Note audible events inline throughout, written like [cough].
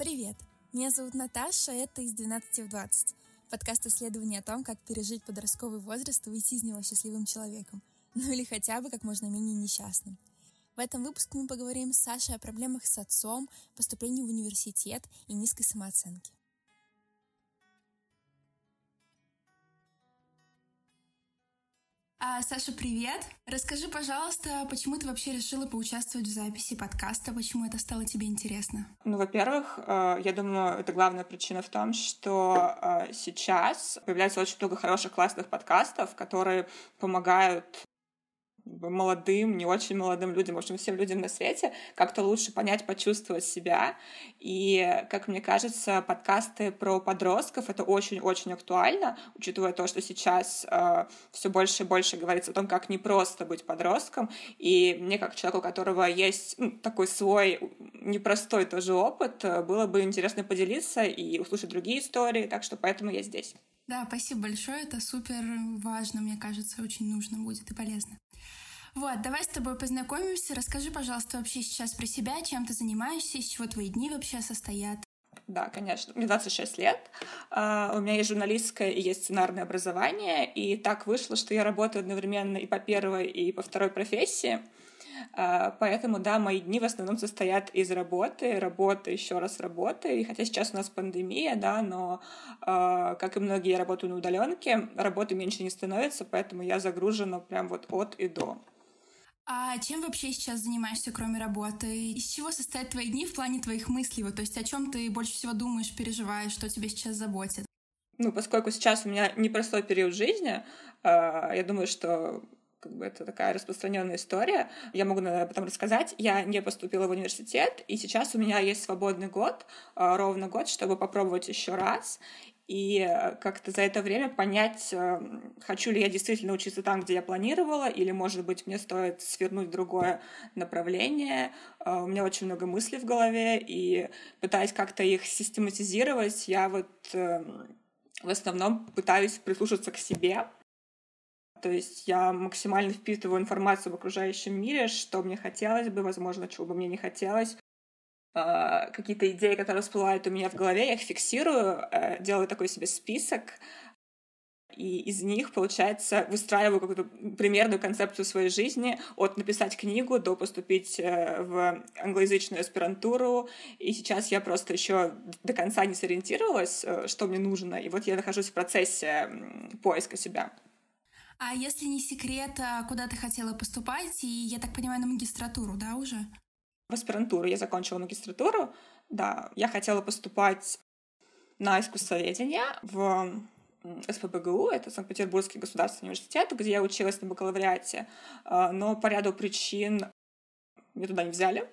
Привет! Меня зовут Наташа, это из 12 в 20. Подкаст исследования о том, как пережить подростковый возраст и выйти из него счастливым человеком. Ну или хотя бы как можно менее несчастным. В этом выпуске мы поговорим с Сашей о проблемах с отцом, поступлении в университет и низкой самооценке. А, Саша, привет! Расскажи, пожалуйста, почему ты вообще решила поучаствовать в записи подкаста? Почему это стало тебе интересно? Ну, во-первых, э, я думаю, это главная причина в том, что э, сейчас появляется очень много хороших, классных подкастов, которые помогают молодым, не очень молодым людям, в общем, всем людям на свете, как-то лучше понять, почувствовать себя. И, как мне кажется, подкасты про подростков — это очень-очень актуально, учитывая то, что сейчас э, все больше и больше говорится о том, как не просто быть подростком. И мне, как человеку, у которого есть ну, такой свой непростой тоже опыт, было бы интересно поделиться и услышать другие истории, так что поэтому я здесь. Да, спасибо большое, это супер важно, мне кажется, очень нужно будет и полезно. Вот, давай с тобой познакомимся. Расскажи, пожалуйста, вообще сейчас про себя, чем ты занимаешься, из чего твои дни вообще состоят. Да, конечно. Мне 26 лет. Uh, у меня есть журналистское и есть сценарное образование. И так вышло, что я работаю одновременно и по первой, и по второй профессии. Uh, поэтому, да, мои дни в основном состоят из работы, работы, еще раз работы. И хотя сейчас у нас пандемия, да, но, uh, как и многие, я работаю на удаленке, работы меньше не становится, поэтому я загружена прям вот от и до. А чем вообще сейчас занимаешься, кроме работы? Из чего состоят твои дни в плане твоих мыслей? Вот, то есть о чем ты больше всего думаешь, переживаешь, что тебя сейчас заботит? Ну, поскольку сейчас у меня непростой период жизни, а, я думаю, что как бы это такая распространенная история. Я могу наверное, потом рассказать. Я не поступила в университет, и сейчас у меня есть свободный год, а, ровно год, чтобы попробовать еще раз и как-то за это время понять, э, хочу ли я действительно учиться там, где я планировала, или, может быть, мне стоит свернуть в другое направление. Э, у меня очень много мыслей в голове, и пытаясь как-то их систематизировать, я вот в основном пытаюсь прислушаться к себе, то есть я максимально впитываю информацию в окружающем мире, что мне хотелось бы, возможно, чего бы мне не хотелось, а, какие-то идеи, которые всплывают у меня в голове, я их фиксирую, э, делаю такой себе список, и из них, получается, выстраиваю какую-то примерную концепцию своей жизни от написать книгу до поступить э, в англоязычную аспирантуру. И сейчас я просто еще до конца не сориентировалась, э, что мне нужно. И вот я нахожусь в процессе поиска себя. А если не секрет, а куда ты хотела поступать? И, я так понимаю, на магистратуру, да, уже? в аспирантуру. Я закончила магистратуру, да, я хотела поступать на искусствоведение в СПБГУ, это Санкт-Петербургский государственный университет, где я училась на бакалавриате, а, но по ряду причин меня туда не взяли.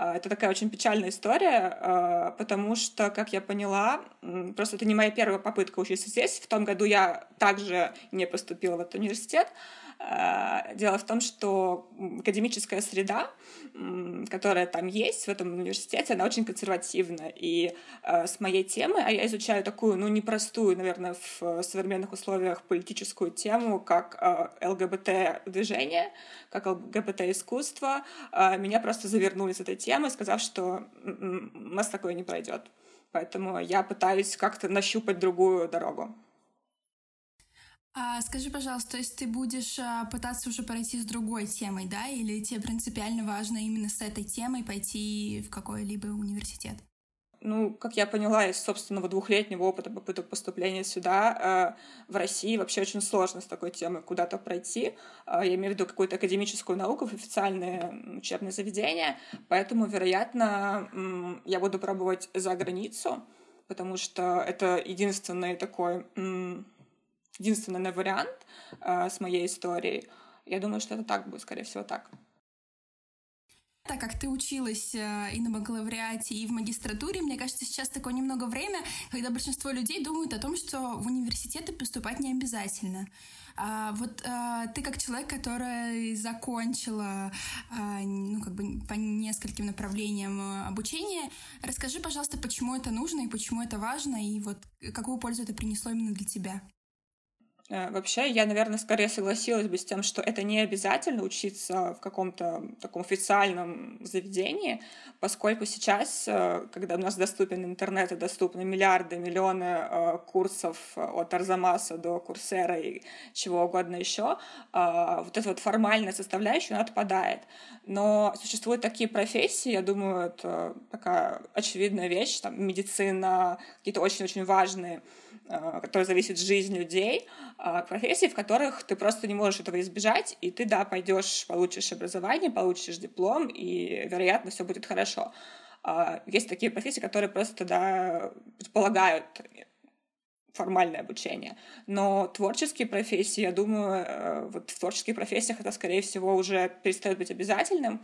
А, это такая очень печальная история, а, потому что, как я поняла, просто это не моя первая попытка учиться здесь. В том году я также не поступила в этот университет, Э, дело в том, что академическая среда, которая там есть в этом университете, она очень консервативна. И с моей темой, а я изучаю такую, ну, непростую, наверное, в современных условиях политическую тему, как ЛГБТ-движение, как ЛГБТ-искусство, меня просто завернули с этой темой, сказав, что у нас такое не пройдет. Поэтому я пытаюсь как-то нащупать другую дорогу. А скажи, пожалуйста, то есть ты будешь а, пытаться уже пройти с другой темой, да, или тебе принципиально важно именно с этой темой пойти в какой-либо университет? Ну, как я поняла из собственного двухлетнего опыта попыток поступления сюда, э, в России вообще очень сложно с такой темой куда-то пройти. Э, я имею в виду какую-то академическую науку в официальные учебные заведения, поэтому, вероятно, э, я буду пробовать за границу, потому что это единственный такой... Э, единственный вариант э, с моей историей. Я думаю, что это так будет, скорее всего, так. Так как ты училась э, и на бакалавриате, и в магистратуре, мне кажется, сейчас такое немного время, когда большинство людей думают о том, что в университеты поступать не обязательно. А вот а, ты как человек, который закончила а, ну, как бы по нескольким направлениям обучения, расскажи, пожалуйста, почему это нужно и почему это важно, и вот какую пользу это принесло именно для тебя. Э, вообще, я, наверное, скорее согласилась бы с тем, что это не обязательно учиться в каком-то таком официальном заведении, поскольку сейчас, э, когда у нас доступен интернет и доступны миллиарды, миллионы э, курсов от Арзамаса до Курсера и чего угодно еще, вот эта вот формальная составляющая, она отпадает. Но существуют такие профессии, я думаю, это такая очевидная вещь, там, медицина, какие-то очень-очень важные, Э, который зависит жизнь людей, а, профессии, в которых ты просто не можешь этого избежать, и ты, да, пойдешь, получишь образование, получишь диплом, и, вероятно, все будет хорошо. А, есть такие профессии, которые просто, да, предполагают формальное обучение. Но творческие профессии, я думаю, э, вот в творческих профессиях это, скорее всего, уже перестает быть обязательным.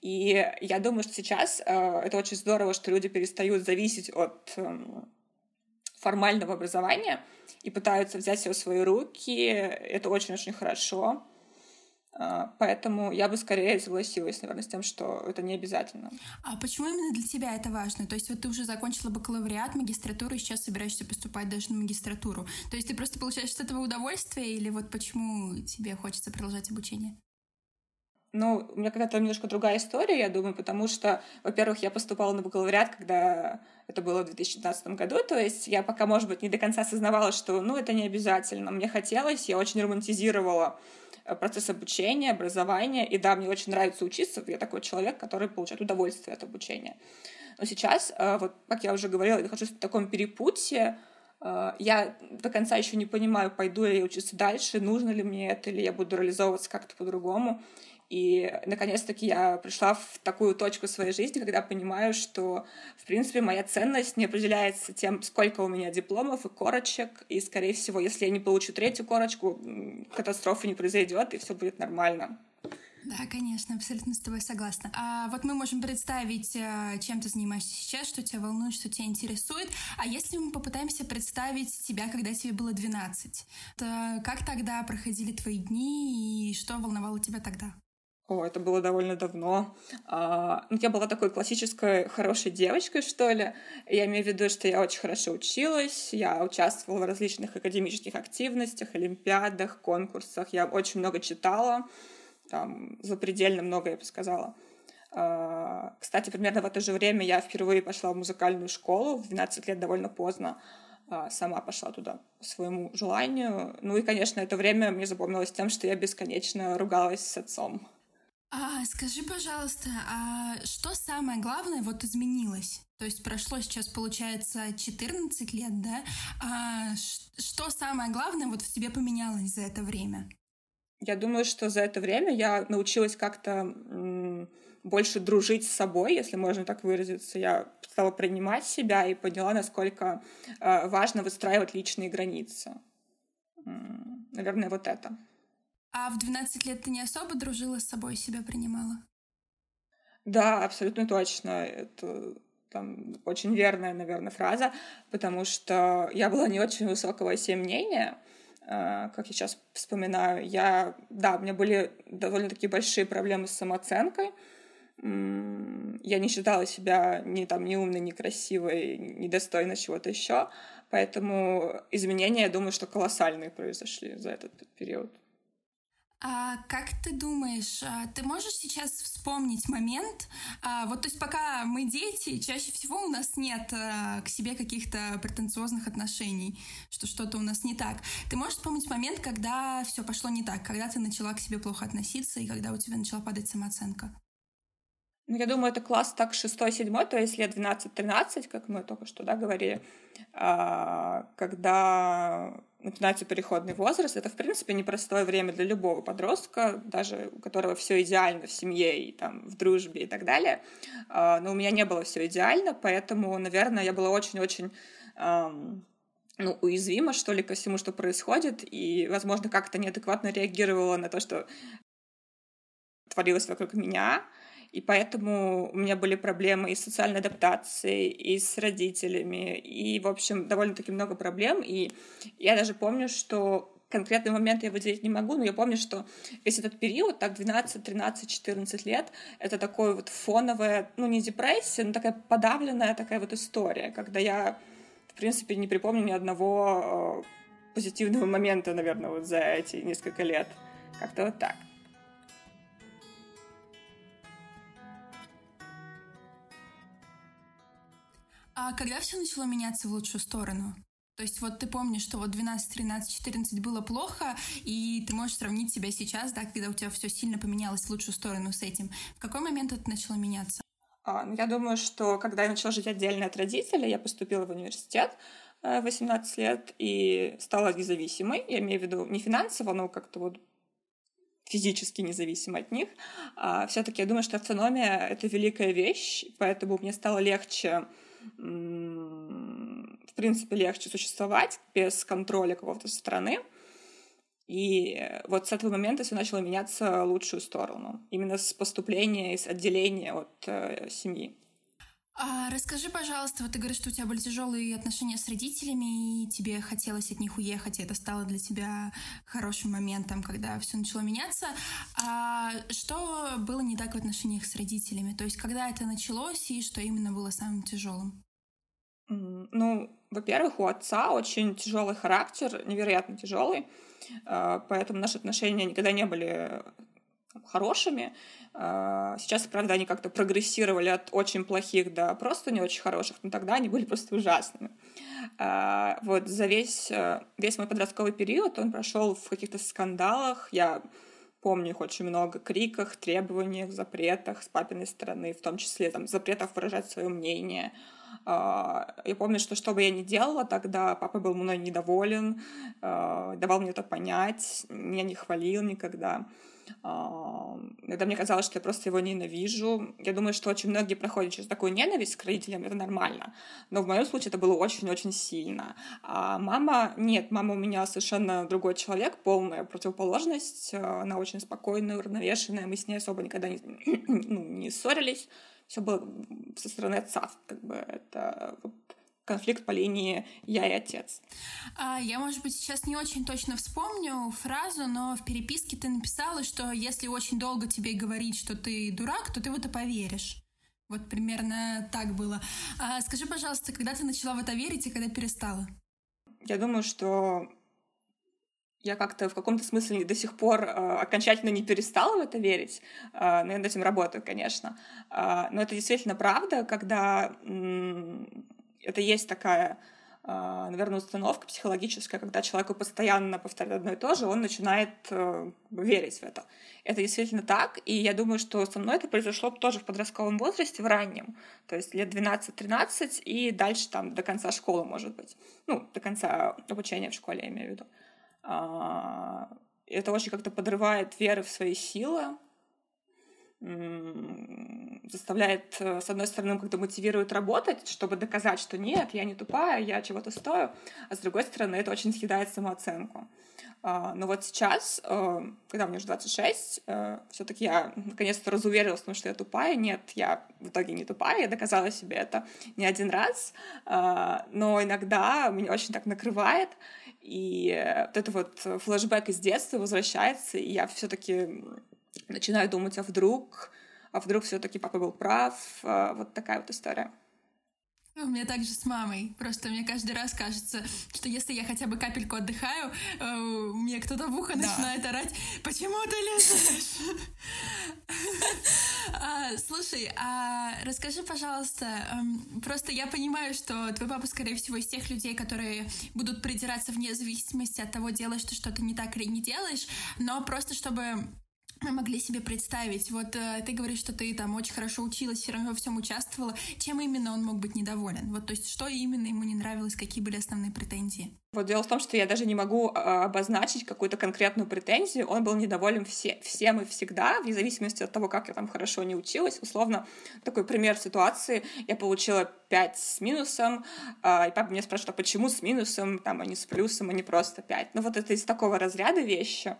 И я думаю, что сейчас э, это очень здорово, что люди перестают зависеть от эм, формального образования и пытаются взять все в свои руки. Это очень-очень хорошо. А, поэтому я бы скорее согласилась, наверное, с тем, что это не обязательно. А почему именно для тебя это важно? То есть вот ты уже закончила бакалавриат, магистратуру, и сейчас собираешься поступать даже на магистратуру. То есть ты просто получаешь с этого удовольствие, или вот почему тебе хочется продолжать обучение? Ну, у меня когда-то немножко другая история, я думаю, потому что, во-первых, я поступала на бакалавриат, когда это было в 2015 году, то есть я пока, может быть, не до конца осознавала, что, ну, это не обязательно. Мне хотелось, я очень романтизировала э, процесс обучения, образования, и да, мне очень нравится учиться, я такой человек, который получает удовольствие от обучения. Но сейчас, э, вот, как я уже говорила, я нахожусь в таком перепутье, э, я до конца еще не понимаю, пойду я учиться дальше, нужно ли мне это, или я буду реализовываться как-то по-другому. И, наконец-таки, я пришла в такую точку своей жизни, когда понимаю, что, в принципе, моя ценность не определяется тем, сколько у меня дипломов и корочек. И, скорее всего, если я не получу третью корочку, катастрофы не произойдет, и все будет нормально. Да, конечно, абсолютно с тобой согласна. А вот мы можем представить, э, чем ты занимаешься сейчас, что тебя волнует, что тебя интересует. А если мы попытаемся представить тебя, когда тебе было 12, то как тогда проходили твои дни и что волновало тебя тогда? О, это было довольно давно. А, ну, я была такой классической хорошей девочкой, что ли. Я имею в виду, что я очень хорошо училась, я участвовала в различных академических активностях, олимпиадах, конкурсах. Я очень много читала, там, запредельно много, я бы сказала. А, кстати, примерно в это же время я впервые пошла в музыкальную школу, в 12 лет довольно поздно а, сама пошла туда по своему желанию. Ну и, конечно, это время мне запомнилось тем, что я бесконечно ругалась с отцом. А, скажи, пожалуйста, а что самое главное вот изменилось? То есть прошло сейчас, получается, 14 лет, да? А что самое главное вот в тебе поменялось за это время? Я думаю, что за это время я научилась как-то больше дружить с собой, если можно так выразиться. Я стала принимать себя и поняла, насколько э, важно выстраивать личные границы. Наверное, вот это. А в 12 лет ты не особо дружила с собой, себя принимала? Да, абсолютно точно. Это там очень верная, наверное, фраза, потому что я была не очень высокого себе мнения, а, как я сейчас вспоминаю. Я, да, у меня были довольно такие большие проблемы с самооценкой. Я не считала себя ни там ни умной, ни красивой, ни достойной чего-то еще. Поэтому изменения, я думаю, что колоссальные произошли за этот период. А как ты думаешь, а, ты можешь сейчас вспомнить момент, а, вот то есть пока мы дети, чаще всего у нас нет а, к себе каких-то претенциозных отношений, что что-то у нас не так. Ты можешь вспомнить момент, когда все пошло не так, когда ты начала к себе плохо относиться и когда у тебя начала падать самооценка? Ну, я думаю, это класс так 6-7, то есть лет 12-13, как мы только что да, говорили, когда начинается переходный возраст. Это, в принципе, непростое время для любого подростка, даже у которого все идеально в семье и там, в дружбе и так далее. А, но у меня не было все идеально, поэтому, наверное, я была очень-очень ну, уязвима, что ли, ко всему, что происходит, и, возможно, как-то неадекватно реагировала на то, что творилось вокруг меня, и поэтому у меня были проблемы и с социальной адаптацией, и с родителями, и, в общем, довольно-таки много проблем. И я даже помню, что конкретный момент я выделить не могу, но я помню, что весь этот период, так 12, 13, 14 лет, это такое вот фоновая, ну не депрессия, но такая подавленная такая вот история, когда я, в принципе, не припомню ни одного позитивного [laughs] момента, наверное, вот за эти несколько лет. Как-то вот так. А когда все начало меняться в лучшую сторону? То есть вот ты помнишь, что вот 12, 13, 14 было плохо, и ты можешь сравнить себя сейчас, да, когда у тебя все сильно поменялось в лучшую сторону с этим. В какой момент это начало меняться? А, ну, я думаю, что когда я начала жить отдельно от родителей, я поступила в университет, 18 э, лет и стала независимой. Я имею в виду не финансово, но как-то вот физически независимой от них. А все-таки я думаю, что автономия — это великая вещь, поэтому мне стало легче в принципе, легче существовать без контроля какого-то страны. И вот с этого момента все начало меняться в лучшую сторону. Именно с поступления и с отделения от э, семьи. А расскажи, пожалуйста, вот ты говоришь, что у тебя были тяжелые отношения с родителями, и тебе хотелось от них уехать, и это стало для тебя хорошим моментом, когда все начало меняться. А что было не так в отношениях с родителями? То есть, когда это началось, и что именно было самым тяжелым? Ну, во-первых, у отца очень тяжелый характер, невероятно тяжелый, а, поэтому наши отношения никогда не были хорошими. А, сейчас, правда, они как-то прогрессировали от очень плохих до просто не очень хороших, но тогда они были просто ужасными. А, вот за весь, э, весь мой подростковый период он прошел в каких-то скандалах. Я помню их очень много, криках, требованиях, запретах с папиной стороны, в том числе там, запретах выражать свое мнение. А, я помню, что что бы я ни делала тогда, папа был мной недоволен, давал мне это понять, меня не хвалил никогда. Иногда мне казалось, что я просто его ненавижу. Я думаю, что очень многие проходят через такую ненависть к родителям, это нормально. Но в моем случае это было очень-очень сильно. А мама, нет, мама у меня совершенно другой человек, полная противоположность. Она очень спокойная, уравновешенная. Мы с ней особо никогда не, [clears throat] ну, не ссорились. Все было со стороны отца. Как бы это конфликт по линии я и отец. А, я, может быть, сейчас не очень точно вспомню фразу, но в переписке ты написала, что если очень долго тебе говорить, что ты дурак, то ты в это поверишь. Вот примерно так было. А, скажи, пожалуйста, когда ты начала в это верить и когда перестала? Я думаю, что я как-то в каком-то смысле до сих пор э, окончательно не перестала в это верить, э, но я над этим работаю, конечно. Э, но это действительно правда, когда это есть такая а, наверное, установка психологическая, когда человеку постоянно повторяют одно и то же, он начинает э, верить в это. Это действительно так, и я думаю, что со мной это произошло тоже в подростковом возрасте, в раннем, то есть лет 12-13 и дальше там до конца школы, может быть, ну, до конца обучения в школе, я имею в виду. А, это очень как-то подрывает веры в свои силы, заставляет, э, с одной стороны, как-то мотивирует работать, чтобы доказать, что нет, я не тупая, я чего-то стою, а с другой стороны, это очень съедает самооценку. А, но вот сейчас, э, когда мне уже 26, э, все-таки я наконец-то разуверилась в том, что я тупая. Нет, я в итоге не тупая, я доказала себе это не один раз, а, но иногда меня очень так накрывает, и вот это вот флешбэк из детства возвращается, и я все-таки начинаю думать, а вдруг, а вдруг все-таки папа был прав, а, вот такая вот история. У меня также с мамой. Просто мне каждый раз кажется, что если я хотя бы капельку отдыхаю, э, мне кто-то в ухо да. начинает орать, почему ты лезешь? а, слушай, а расскажи, пожалуйста, эм, просто я понимаю, что твой папа, скорее всего, из тех людей, которые будут придираться вне зависимости от того, делаешь ты что-то не так или не делаешь, но просто чтобы [clears throat] могли себе представить. Вот э, ты говоришь, что ты там очень хорошо училась, все равно во всем участвовала. Чем именно он мог быть недоволен? Вот, то есть, что именно ему не нравилось, какие были основные претензии? Вот дело в том, что я даже не могу э, обозначить какую-то конкретную претензию. Он был недоволен все, всем и всегда, вне зависимости от того, как я там хорошо не училась. Условно, такой пример ситуации. Я получила 5 с минусом, э, и папа меня спрашивает, а почему с минусом, там, а не с плюсом, а не просто 5. Ну вот это из такого разряда вещи.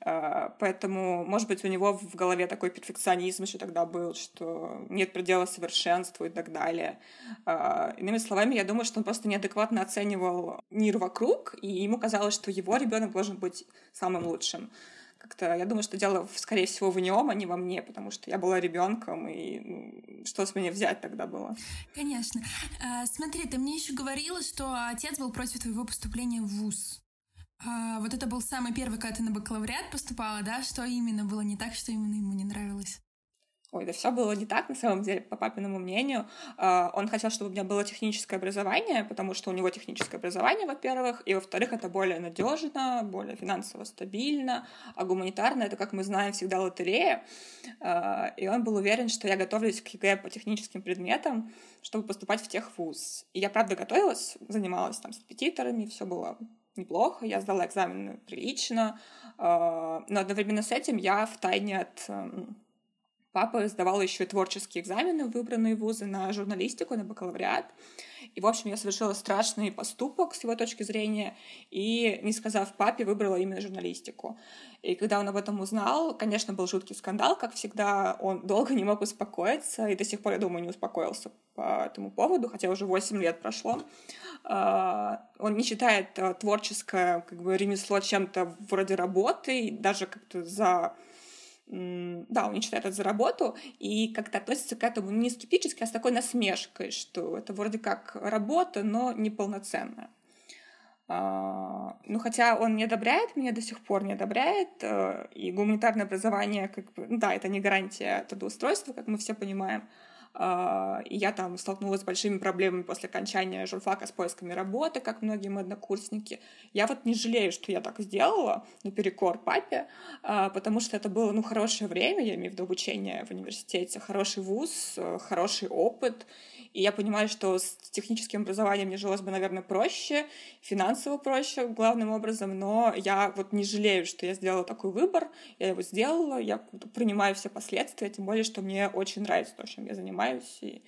А, поэтому, может быть, у него в голове такой перфекционизм еще тогда был, что нет предела совершенству и так далее. А, иными словами, я думаю, что он просто неадекватно оценивал мир вокруг, и ему казалось, что его ребенок должен быть самым лучшим как-то я думаю, что дело, скорее всего, в нем, а не во мне, потому что я была ребенком, и ну, что с меня взять тогда было? Конечно. А, смотри, ты мне еще говорила, что отец был против твоего поступления в ВУЗ. А, вот это был самый первый, когда ты на бакалавриат поступала, да? Что именно было не так, что именно ему не нравилось? Ой, да все было не так, на самом деле, по папиному мнению. А, он хотел, чтобы у меня было техническое образование, потому что у него техническое образование, во-первых, и, во-вторых, это более надежно, более финансово стабильно, а гуманитарное — это, как мы знаем, всегда лотерея. А, и он был уверен, что я готовлюсь к ЕГЭ по техническим предметам, чтобы поступать в техвуз. И я, правда, готовилась, занималась там с репетиторами, все было неплохо, я сдала экзамены прилично, а, но одновременно с этим я в тайне от эм, Папа сдавал еще творческие экзамены в выбранные вузы на журналистику, на бакалавриат. И, в общем, я совершила страшный поступок с его точки зрения, и, не сказав папе, выбрала именно журналистику. И когда он об этом узнал, конечно, был жуткий скандал, как всегда. Он долго не мог успокоиться, и до сих пор, я думаю, не успокоился по этому поводу, хотя уже 8 лет прошло. А, он не считает а, творческое как бы, ремесло чем-то вроде работы, даже как-то за да, он не это за работу, и как-то относится к этому не скептически, а с такой насмешкой, что это вроде как работа, но неполноценная. А, ну, хотя он не одобряет, меня до сих пор не одобряет, э, и гуманитарное образование, как бы, да, это не гарантия трудоустройства, как мы все понимаем, и я там столкнулась с большими проблемами после окончания журфака с поисками работы, как многие мои однокурсники. Я вот не жалею, что я так сделала, наперекор папе, а, потому что это было, ну, хорошее время, я имею в виду обучение в университете, хороший вуз, э, хороший опыт, и я понимаю, что с техническим образованием мне жилось бы, наверное, проще, финансово проще главным образом, но я вот не жалею, что я сделала такой выбор, я его сделала, я принимаю все последствия, тем более, что мне очень нравится то, чем я занимаюсь, и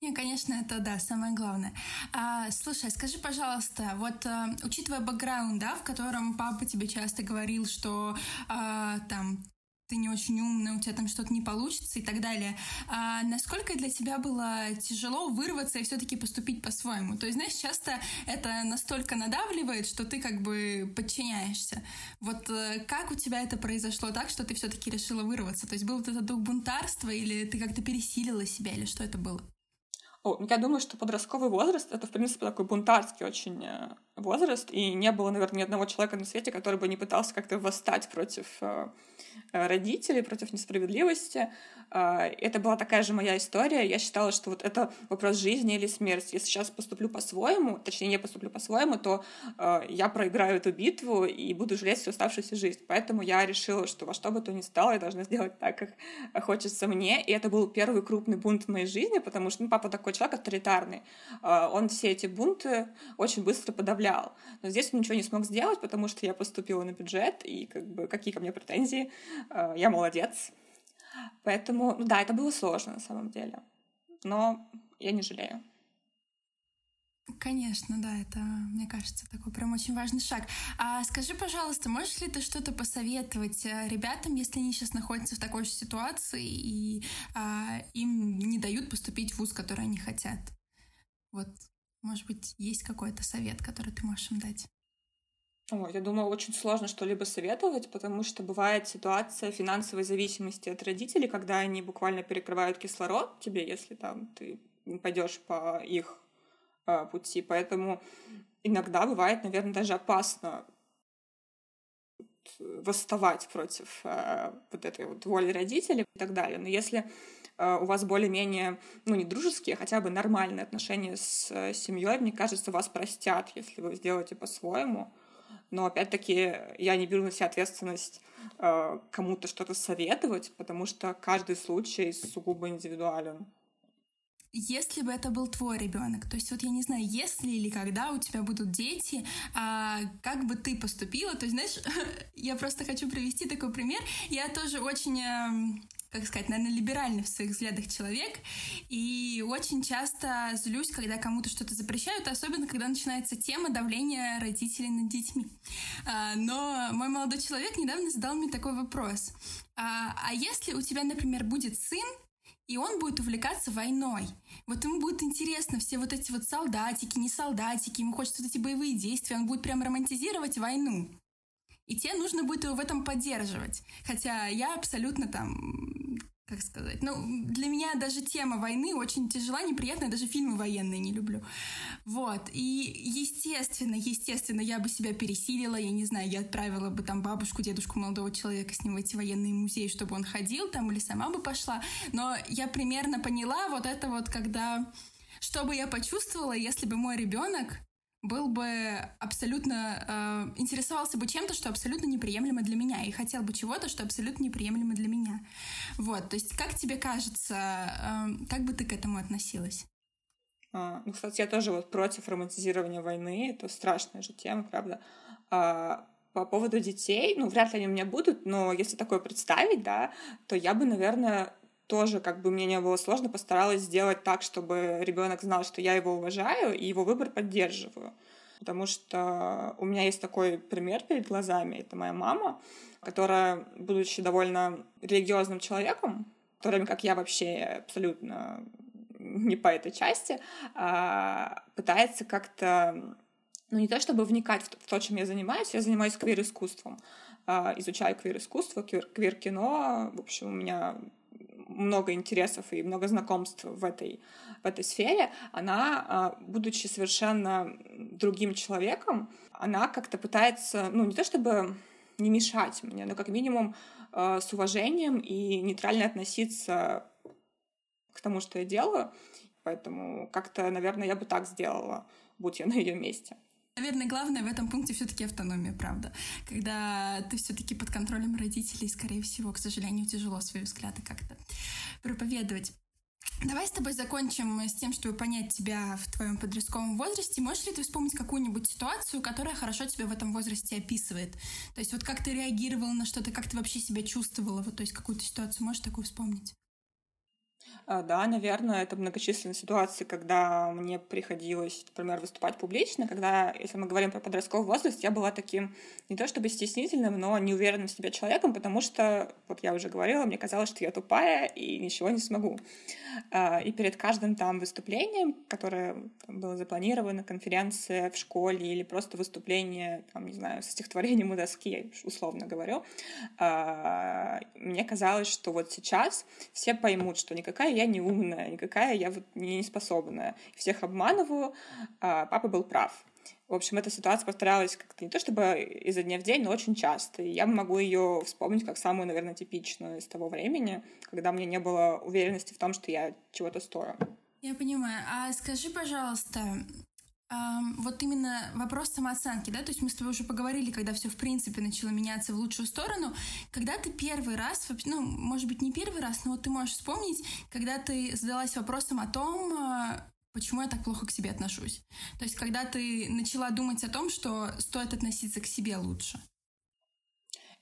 не, конечно, это да, самое главное. А, слушай, скажи, пожалуйста, вот а, учитывая бэкграунд, да, в котором папа тебе часто говорил, что а, там ты не очень умный, у тебя там что-то не получится и так далее. А насколько для тебя было тяжело вырваться и все-таки поступить по-своему? То есть, знаешь, часто это настолько надавливает, что ты как бы подчиняешься. Вот э, как у тебя это произошло так, что ты все-таки решила вырваться? То есть был вот этот дух бунтарства или ты как-то пересилила себя или что это было? О, я думаю, что подростковый возраст — это, в принципе, такой бунтарский очень э, возраст, и не было, наверное, ни одного человека на свете, который бы не пытался как-то восстать против э, Э, родителей, против несправедливости. А, это была такая же моя история. Я считала, что вот это вопрос жизни или смерти. Если сейчас поступлю по-своему, точнее, не поступлю по-своему, то э, я проиграю эту битву и буду жалеть всю оставшуюся жизнь. Поэтому я решила, что во что бы то ни стало, я должна сделать так, как хочется мне. И это был первый крупный бунт в моей жизни, потому что ну, папа такой человек авторитарный. Э, он все эти бунты очень быстро подавлял. Но здесь он ничего не смог сделать, потому что я поступила на бюджет, и как бы какие ко мне претензии. Э, я молодец. Поэтому, ну да, это было сложно на самом деле. Но я не жалею. Конечно, да, это, мне кажется, такой прям очень важный шаг. А скажи, пожалуйста, можешь ли ты что-то посоветовать э, ребятам, если они сейчас находятся в такой же ситуации и а, им не дают поступить в вуз, который они хотят? Вот, может быть, есть какой-то совет, который ты можешь им дать? Ой, я думаю, очень сложно что-либо советовать, потому что бывает ситуация финансовой зависимости от родителей, когда они буквально перекрывают кислород тебе, если там ты пойдешь по их э, пути. Поэтому иногда бывает, наверное, даже опасно восставать против э, вот этой вот воли родителей и так далее. Но если э, у вас более-менее, ну, не дружеские, а хотя бы нормальные отношения с э, семьей, мне кажется, вас простят, если вы сделаете по-своему но опять-таки я не беру на себя ответственность э, кому-то что-то советовать, потому что каждый случай сугубо индивидуален. Если бы это был твой ребенок, то есть вот я не знаю, если или когда у тебя будут дети, а, как бы ты поступила, то есть знаешь, [laughs] я просто хочу привести такой пример. Я тоже очень эм, как сказать, наверное, либеральный в своих взглядах человек, и очень часто злюсь, когда кому-то что-то запрещают, особенно когда начинается тема давления родителей над детьми. А, но мой молодой человек недавно задал мне такой вопрос. А, а если у тебя, например, будет сын, и он будет увлекаться войной. Вот ему будет интересно все вот эти вот солдатики, не солдатики, ему хочется вот эти боевые действия, он будет прям романтизировать войну. И тебе нужно будет его в этом поддерживать. Хотя я абсолютно там как сказать, ну, для меня даже тема войны очень тяжела, неприятная, даже фильмы военные не люблю. Вот, и естественно, естественно, я бы себя пересилила, я не знаю, я отправила бы там бабушку, дедушку молодого человека с ним в эти военные музеи, чтобы он ходил там или сама бы пошла, но я примерно поняла вот это вот, когда что бы я почувствовала, если бы мой ребенок был бы абсолютно э, интересовался бы чем-то, что абсолютно неприемлемо для меня, и хотел бы чего-то, что абсолютно неприемлемо для меня. Вот, то есть, как тебе кажется, э, как бы ты к этому относилась? А, ну, кстати, я тоже вот против романтизирования войны. Это страшная же тема, правда. А, по поводу детей, ну, вряд ли они у меня будут, но если такое представить, да, то я бы, наверное, тоже, как бы мне не было сложно, постаралась сделать так, чтобы ребенок знал, что я его уважаю и его выбор поддерживаю. Потому что у меня есть такой пример перед глазами. Это моя мама, которая, будучи довольно религиозным человеком, в то время как я вообще абсолютно не по этой части, а, пытается как-то, ну не то чтобы вникать в то, чем я занимаюсь, я занимаюсь квир-искусством, а, изучаю квир-искусство, квир-кино, в общем, у меня много интересов и много знакомств в этой, в этой сфере, она, а, будучи совершенно другим человеком, она как-то пытается, ну, не то чтобы не мешать мне, но как минимум а, с уважением и нейтрально относиться к тому, что я делаю. Поэтому как-то, наверное, я бы так сделала, будь я на ее месте. Наверное, главное в этом пункте все-таки автономия, правда. Когда ты все-таки под контролем родителей, скорее всего, к сожалению, тяжело свои взгляды как-то проповедовать. Давай с тобой закончим с тем, чтобы понять тебя в твоем подростковом возрасте. Можешь ли ты вспомнить какую-нибудь ситуацию, которая хорошо тебя в этом возрасте описывает? То есть вот как ты реагировала на что-то, как ты вообще себя чувствовала? Вот, то есть какую-то ситуацию можешь такую вспомнить? А, да, наверное, это многочисленные ситуации, когда мне приходилось, например, выступать публично, когда, если мы говорим про подростковый возраст, я была таким не то чтобы стеснительным, но неуверенным в себе человеком, потому что, вот я уже говорила, мне казалось, что я тупая и ничего не смогу. А, и перед каждым там выступлением, которое было запланировано, конференция в школе или просто выступление, там, не знаю, со стихотворением у доски, условно говорю, а, мне казалось, что вот сейчас все поймут, что никакая я не умная, никакая я вот не способная. Всех обманываю, а папа был прав. В общем, эта ситуация повторялась как-то не то чтобы изо дня в день, но очень часто. И я могу ее вспомнить как самую, наверное, типичную из того времени, когда мне не было уверенности в том, что я чего-то стою. Я понимаю. А скажи, пожалуйста, вот именно вопрос самооценки, да, то есть мы с тобой уже поговорили, когда все в принципе начало меняться в лучшую сторону, когда ты первый раз, ну, может быть, не первый раз, но вот ты можешь вспомнить, когда ты задалась вопросом о том, а, почему я так плохо к себе отношусь. То есть когда ты начала думать о том, что стоит относиться к себе лучше.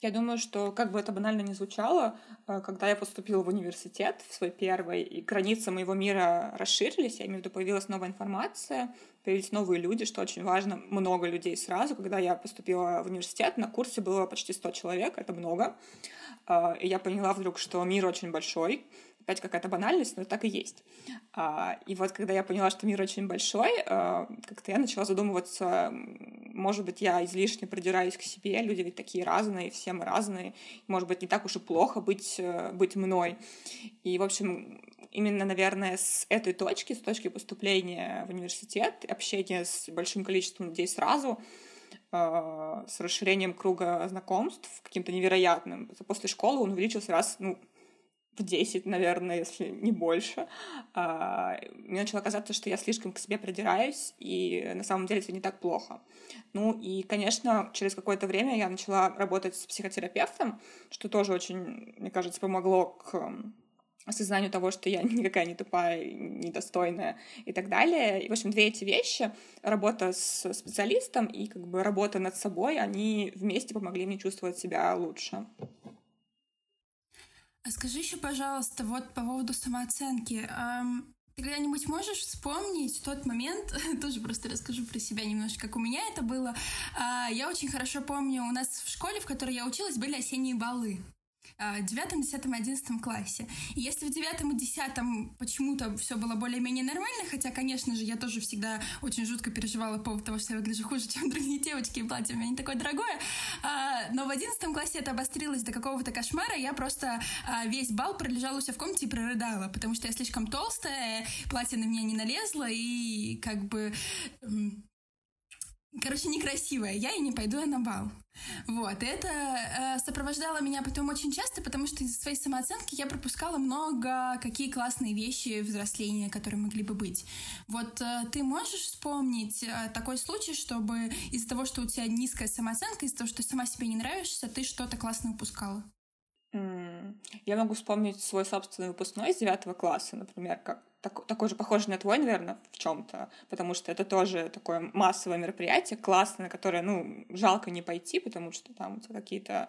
Я думаю, что, как бы это банально не звучало, э, когда я поступила в университет, в свой первый, и границы моего мира расширились, я имею в виду, появилась новая информация, появились новые люди, что очень важно, много людей сразу. Когда я поступила в университет, на курсе было почти 100 человек, это много. Э, и я поняла вдруг, что мир очень большой, опять какая-то банальность, но так и есть. А, и вот когда я поняла, что мир очень большой, а, как-то я начала задумываться, может быть, я излишне продираюсь к себе, люди ведь такие разные, все мы разные, может быть, не так уж и плохо быть, э, быть мной. И, в общем, именно, наверное, с этой точки, с точки поступления в университет, общения с большим количеством людей сразу, а, с расширением круга знакомств каким-то невероятным. После школы он увеличился раз, ну, в 10, наверное, если не больше, а, мне начало казаться, что я слишком к себе придираюсь, и на самом деле это не так плохо. Ну и, конечно, через какое-то время я начала работать с психотерапевтом, что тоже очень, мне кажется, помогло к осознанию того, что я [laughs] никакая не тупая, недостойная и так далее. И, в общем, две эти вещи, работа с специалистом и как бы работа над собой, они вместе помогли мне чувствовать себя лучше. А скажи еще, пожалуйста, вот по поводу самооценки. Ты когда-нибудь можешь вспомнить тот момент, [laughs] тоже просто расскажу про себя немножко, как у меня это было. А, я очень хорошо помню, у нас в школе, в которой я училась, были осенние балы. В девятом, десятом, одиннадцатом классе. И если в девятом и десятом почему-то все было более-менее нормально, хотя, конечно же, я тоже всегда очень жутко переживала по поводу того, что я выгляжу хуже, [laughs] чем другие девочки, и платье у меня не такое дорогое, а, но в одиннадцатом классе это обострилось до какого-то кошмара, я просто а, весь бал пролежала у себя в комнате и прорыдала, потому что я слишком толстая, платье на меня не налезло, и как бы короче, некрасивая. Я и не пойду я на бал. Вот, это э, сопровождало меня потом очень часто, потому что из-за своей самооценки я пропускала много какие классные вещи взросления, которые могли бы быть. Вот э, ты можешь вспомнить э, такой случай, чтобы из-за того, что у тебя низкая самооценка, из-за того, что сама себе не нравишься, ты что-то классное упускала? Я могу вспомнить свой собственный выпускной из девятого класса, например, как так, такой же похожий на твой, наверное, в чем-то, потому что это тоже такое массовое мероприятие, классное, на которое, ну, жалко не пойти, потому что там у тебя какие-то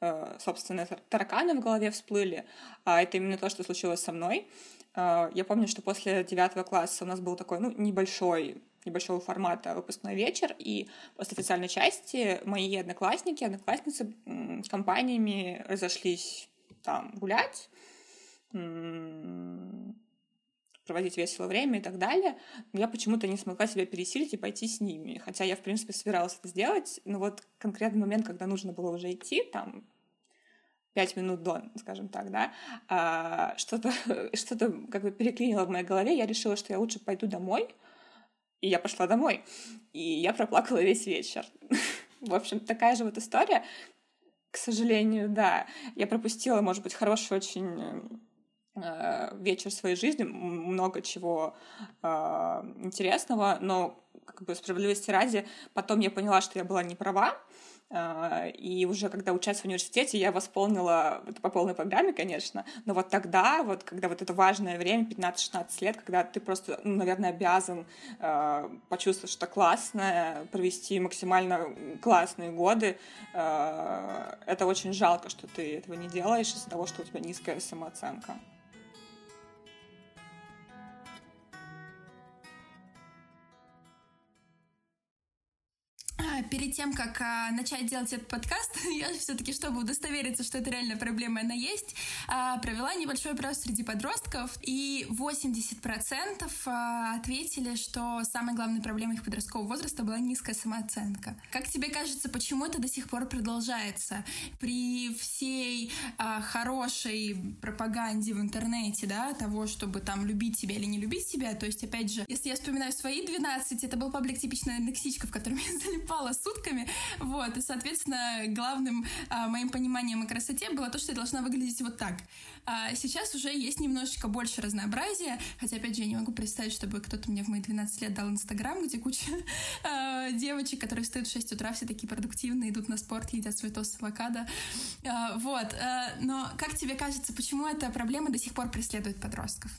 э, собственные тараканы в голове всплыли, а это именно то, что случилось со мной. Э, я помню, что после девятого класса у нас был такой, ну, небольшой небольшого формата выпускной вечер, и после официальной части мои одноклассники, одноклассницы компаниями разошлись там гулять, проводить весело время и так далее. Я почему-то не смогла себя пересилить и пойти с ними. Хотя я, в принципе, собиралась это сделать, но вот конкретный момент, когда нужно было уже идти, там, пять минут до, скажем так, да, а, что-то [laughs] что как бы переклинило в моей голове, я решила, что я лучше пойду домой, и я пошла домой. И я проплакала весь вечер. [laughs] В общем, такая же вот история. К сожалению, да. Я пропустила, может быть, хороший очень Э, вечер своей жизни, много чего э, интересного, но как бы справедливости ради, потом я поняла, что я была не права, э, и уже когда учась в университете, я восполнила это по полной программе, конечно, но вот тогда, вот когда вот это важное время, 15-16 лет, когда ты просто, ну, наверное, обязан э, почувствовать что классное, провести максимально классные годы, э, это очень жалко, что ты этого не делаешь из-за того, что у тебя низкая самооценка. Перед тем, как а, начать делать этот подкаст, [laughs] я все-таки, чтобы удостовериться, что это реально проблема, она есть, а, провела небольшой опрос среди подростков, и 80% а, ответили, что самой главной проблемой их подросткового возраста была низкая самооценка. Как тебе кажется, почему это до сих пор продолжается? При всей а, хорошей пропаганде в интернете, да, того, чтобы там любить себя или не любить себя, то есть, опять же, если я вспоминаю свои 12, это был паблик типичная нексичка, в котором [laughs] я залипала сутками, вот, и, соответственно, главным а, моим пониманием о красоте было то, что я должна выглядеть вот так. А сейчас уже есть немножечко больше разнообразия, хотя, опять же, я не могу представить, чтобы кто-то мне в мои 12 лет дал Инстаграм, где куча [laughs] а, девочек, которые встают в 6 утра, все такие продуктивные, идут на спорт, едят свой тост с авокадо, а, вот. А, но как тебе кажется, почему эта проблема до сих пор преследует подростков?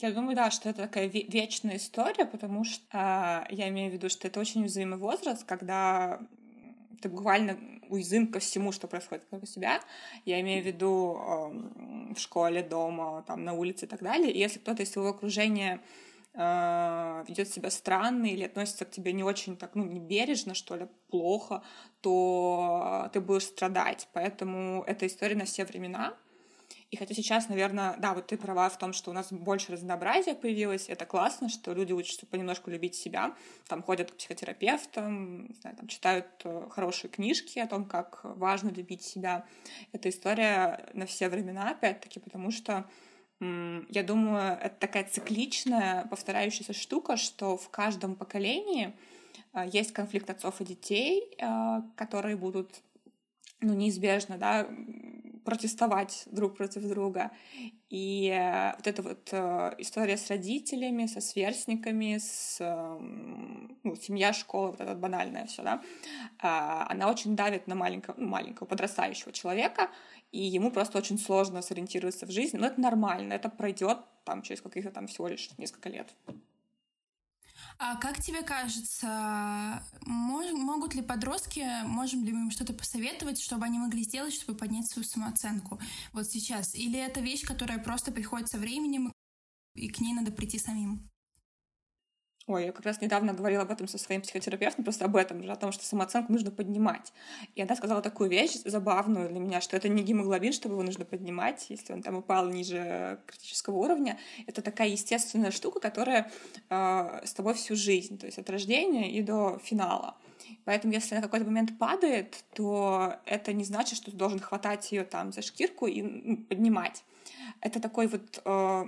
Я думаю, да, что это такая вечная история, потому что э, я имею в виду, что это очень уязвимый возраст, когда ты буквально уязвим ко всему, что происходит вокруг себя. Я имею в виду э, в школе, дома, там, на улице и так далее. И если кто-то из твоего окружения э, ведет себя странно или относится к тебе не очень так, ну, не бережно, что ли, плохо, то ты будешь страдать. Поэтому эта история на все времена. И хотя сейчас, наверное, да, вот ты права в том, что у нас больше разнообразия появилось, это классно, что люди учатся понемножку любить себя, там ходят к психотерапевтам, знаю, там читают э, хорошие книжки о том, как важно любить себя. Это история на все времена, опять-таки, потому что я думаю, это такая цикличная, повторяющаяся штука, что в каждом поколении э, есть конфликт отцов и детей, э, которые будут ну, неизбежно, да, протестовать друг против друга. И э, вот эта вот э, история с родителями, со сверстниками, с эм, ну, семья, школа, вот это банальное все, да, а, она очень давит на маленького, ну, маленького подрастающего человека, и ему просто очень сложно сориентироваться в жизни. Но это нормально, это пройдет там через каких-то там всего лишь несколько лет. А как тебе кажется, мож, могут ли подростки, можем ли мы им что-то посоветовать, чтобы они могли сделать, чтобы поднять свою самооценку вот сейчас? Или это вещь, которая просто приходит со временем, и к ней надо прийти самим? Ой, я как раз недавно говорила об этом со своим психотерапевтом, просто об этом же, о том, что самооценку нужно поднимать. И она сказала такую вещь забавную для меня, что это не гемоглобин, чтобы его нужно поднимать, если он там упал ниже критического уровня. Это такая естественная штука, которая э, с тобой всю жизнь, то есть от рождения и до финала. Поэтому, если на какой-то момент падает, то это не значит, что ты должен хватать ее там за шкирку и поднимать. Это такой вот э,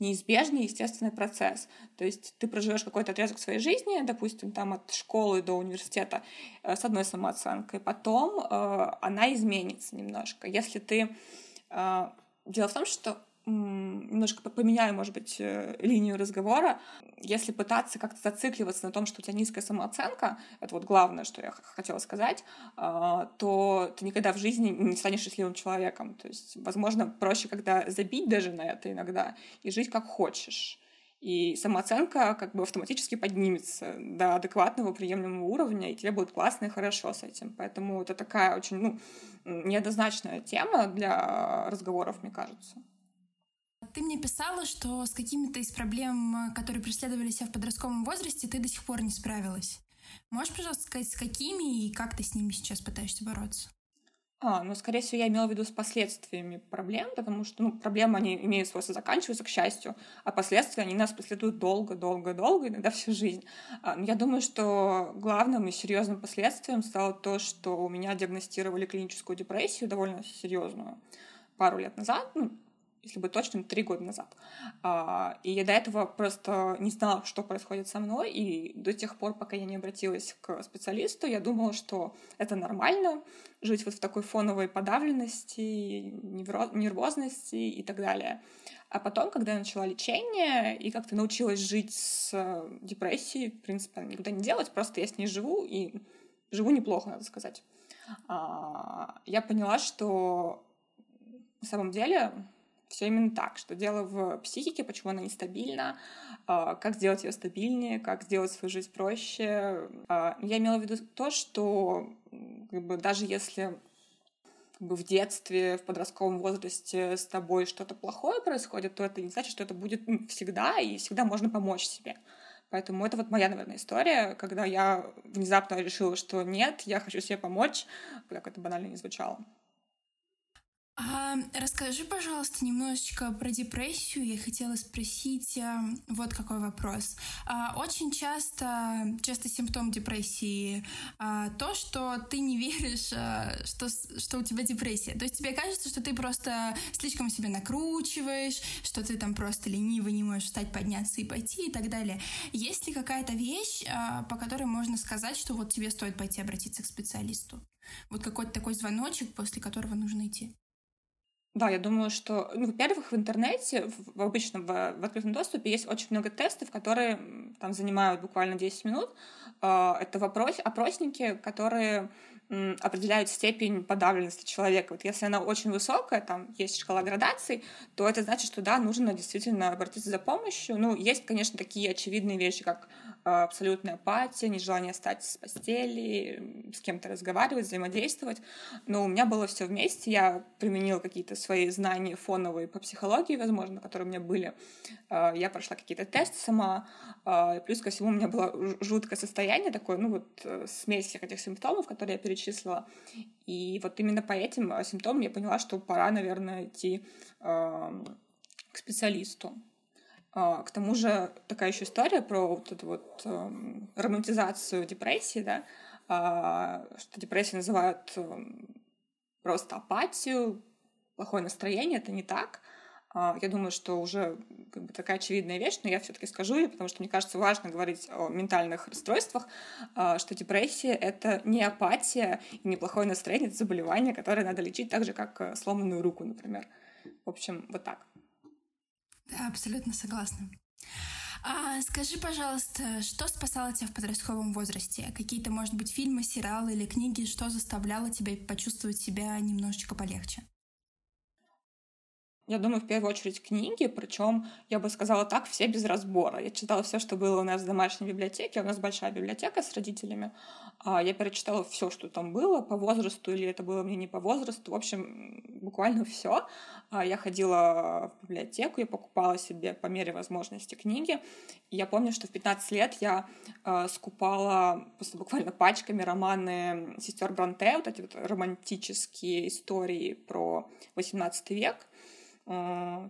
неизбежный естественный процесс. То есть ты проживешь какой-то отрезок своей жизни, допустим, там от школы до университета э, с одной самооценкой, потом э, она изменится немножко. Если ты... Э, дело в том, что немножко поменяю, может быть, э, линию разговора. Если пытаться как-то зацикливаться на том, что у тебя низкая самооценка, это вот главное, что я хотела сказать, а, то ты никогда в жизни не станешь счастливым человеком. То есть, возможно, проще, когда забить даже на это иногда и жить как хочешь. И самооценка как бы автоматически поднимется до адекватного, приемлемого уровня, и тебе будет классно и хорошо с этим. Поэтому это такая очень ну, неоднозначная тема для разговоров, мне кажется. Ты мне писала, что с какими-то из проблем, которые преследовали себя в подростковом возрасте, ты до сих пор не справилась. Можешь, пожалуйста, сказать, с какими и как ты с ними сейчас пытаешься бороться? А, ну, скорее всего, я имела в виду с последствиями проблем, потому что, ну, проблемы, они имеют свойство заканчиваться, к счастью, а последствия, они нас преследуют долго, долго, долго, иногда всю жизнь. А, но я думаю, что главным и серьезным последствием стало то, что у меня диагностировали клиническую депрессию довольно серьезную пару лет назад, ну, если быть точным, три года назад. А, и я до этого просто не знала, что происходит со мной, и до тех пор, пока я не обратилась к специалисту, я думала, что это нормально, жить вот в такой фоновой подавленности, нервозности и так далее. А потом, когда я начала лечение и как-то научилась жить с депрессией, в принципе, никуда не делать, просто я с ней живу, и живу неплохо, надо сказать, а, я поняла, что на самом деле все именно так, что дело в психике, почему она нестабильна, а, как сделать ее стабильнее, как сделать свою жизнь проще. А, я имела в виду то, что как бы, даже если как бы, в детстве, в подростковом возрасте с тобой что-то плохое происходит, то это не значит, что это будет всегда, и всегда можно помочь себе. Поэтому это вот моя, наверное, история, когда я внезапно решила, что нет, я хочу себе помочь, как это банально не звучало. А, расскажи, пожалуйста, немножечко про депрессию. Я хотела спросить а, вот какой вопрос. А, очень часто, часто симптом депрессии а, то, что ты не веришь, что, что у тебя депрессия. То есть тебе кажется, что ты просто слишком себя накручиваешь, что ты там просто ленивый, не можешь встать, подняться и пойти и так далее. Есть ли какая-то вещь, по которой можно сказать, что вот тебе стоит пойти обратиться к специалисту? Вот какой-то такой звоночек, после которого нужно идти. Да, я думаю, что, ну, во-первых, в интернете, в, в обычном, в, в открытом доступе есть очень много тестов, которые там занимают буквально 10 минут. Э, это вопрос, опросники, которые определяют степень подавленности человека. Вот если она очень высокая, там есть шкала градаций, то это значит, что да, нужно действительно обратиться за помощью. Ну, есть, конечно, такие очевидные вещи, как а, абсолютная апатия, нежелание встать с постели, с кем-то разговаривать, взаимодействовать. Но у меня было все вместе. Я применила какие-то свои знания фоновые по психологии, возможно, которые у меня были. А, я прошла какие-то тесты сама. А, плюс ко всему у меня было жуткое состояние такое, ну вот э, смесь всех этих симптомов, которые я перечислила. И вот именно по этим симптомам я поняла, что пора, наверное, идти к специалисту. А, к тому же такая еще история про вот эту вот эм, романтизацию депрессии, да, а, что депрессию называют эм, просто апатию, плохое настроение, это не так. А, я думаю, что уже как бы, такая очевидная вещь, но я все-таки скажу ее, потому что мне кажется важно говорить о ментальных расстройствах, что депрессия — это не апатия и не плохое настроение, это заболевание, которое надо лечить так же, как э, сломанную руку, например. В общем, вот так. Абсолютно согласна. А скажи, пожалуйста, что спасало тебя в подростковом возрасте? Какие-то, может быть, фильмы, сериалы или книги, что заставляло тебя почувствовать себя немножечко полегче? Я думаю, в первую очередь книги, причем, я бы сказала так, все без разбора. Я читала все, что было у нас в домашней библиотеке. У нас большая библиотека с родителями. А, я перечитала все, что там было, по возрасту, или это было мне не по возрасту. В общем, буквально все. А, я ходила в библиотеку, я покупала себе по мере возможности книги. Я помню, что в 15 лет я а, скупала просто буквально пачками романы сестер Бронте, вот эти вот романтические истории про 18 век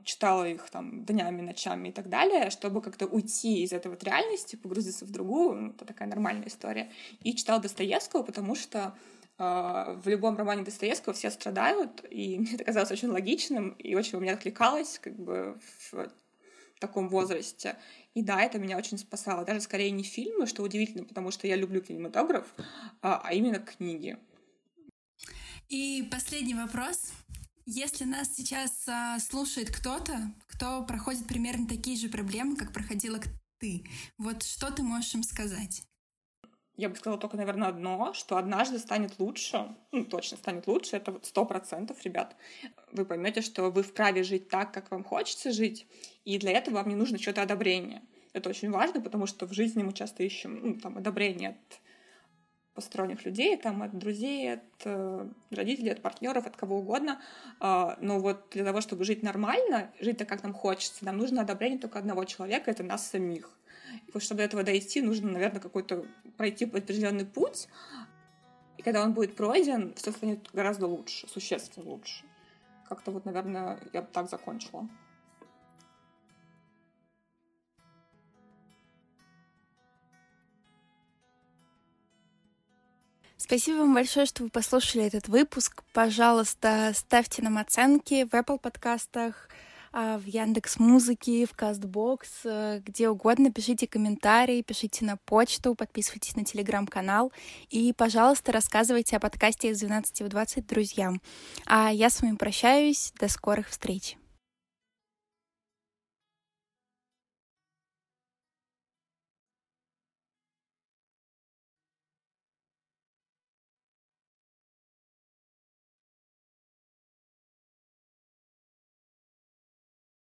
читала их там днями, ночами и так далее, чтобы как-то уйти из этой вот реальности, погрузиться в другую, ну, это такая нормальная история. И читала Достоевского, потому что э, в любом романе Достоевского все страдают, и [laughs] мне это казалось очень логичным, и очень у меня откликалось как бы в таком возрасте. И да, это меня очень спасало. Даже скорее не фильмы, что удивительно, потому что я люблю кинематограф, а, а именно книги. И последний вопрос. Если нас сейчас а, слушает кто-то, кто проходит примерно такие же проблемы, как проходила ты, вот что ты можешь им сказать? Я бы сказала только, наверное, одно, что однажды станет лучше, ну, точно станет лучше, это сто процентов, ребят. Вы поймете, что вы вправе жить так, как вам хочется жить, и для этого вам не нужно что-то одобрение. Это очень важно, потому что в жизни мы часто ищем ну, там, одобрение от посторонних людей, там, от друзей, от э, родителей, от партнеров, от кого угодно. Э, но вот для того, чтобы жить нормально, жить так, как нам хочется, нам нужно одобрение только одного человека, это нас самих. И вот чтобы до этого дойти, нужно, наверное, какой-то пройти определенный путь. И когда он будет пройден, все станет гораздо лучше, существенно лучше. Как-то вот, наверное, я бы так закончила. Спасибо вам большое, что вы послушали этот выпуск. Пожалуйста, ставьте нам оценки в Apple подкастах, а, в Яндекс Музыке, в Castbox, э, где угодно. Пишите комментарии, пишите на почту, подписывайтесь на телеграм-канал и, пожалуйста, рассказывайте о подкасте с 12 в 20 друзьям. А я с вами прощаюсь. До скорых встреч.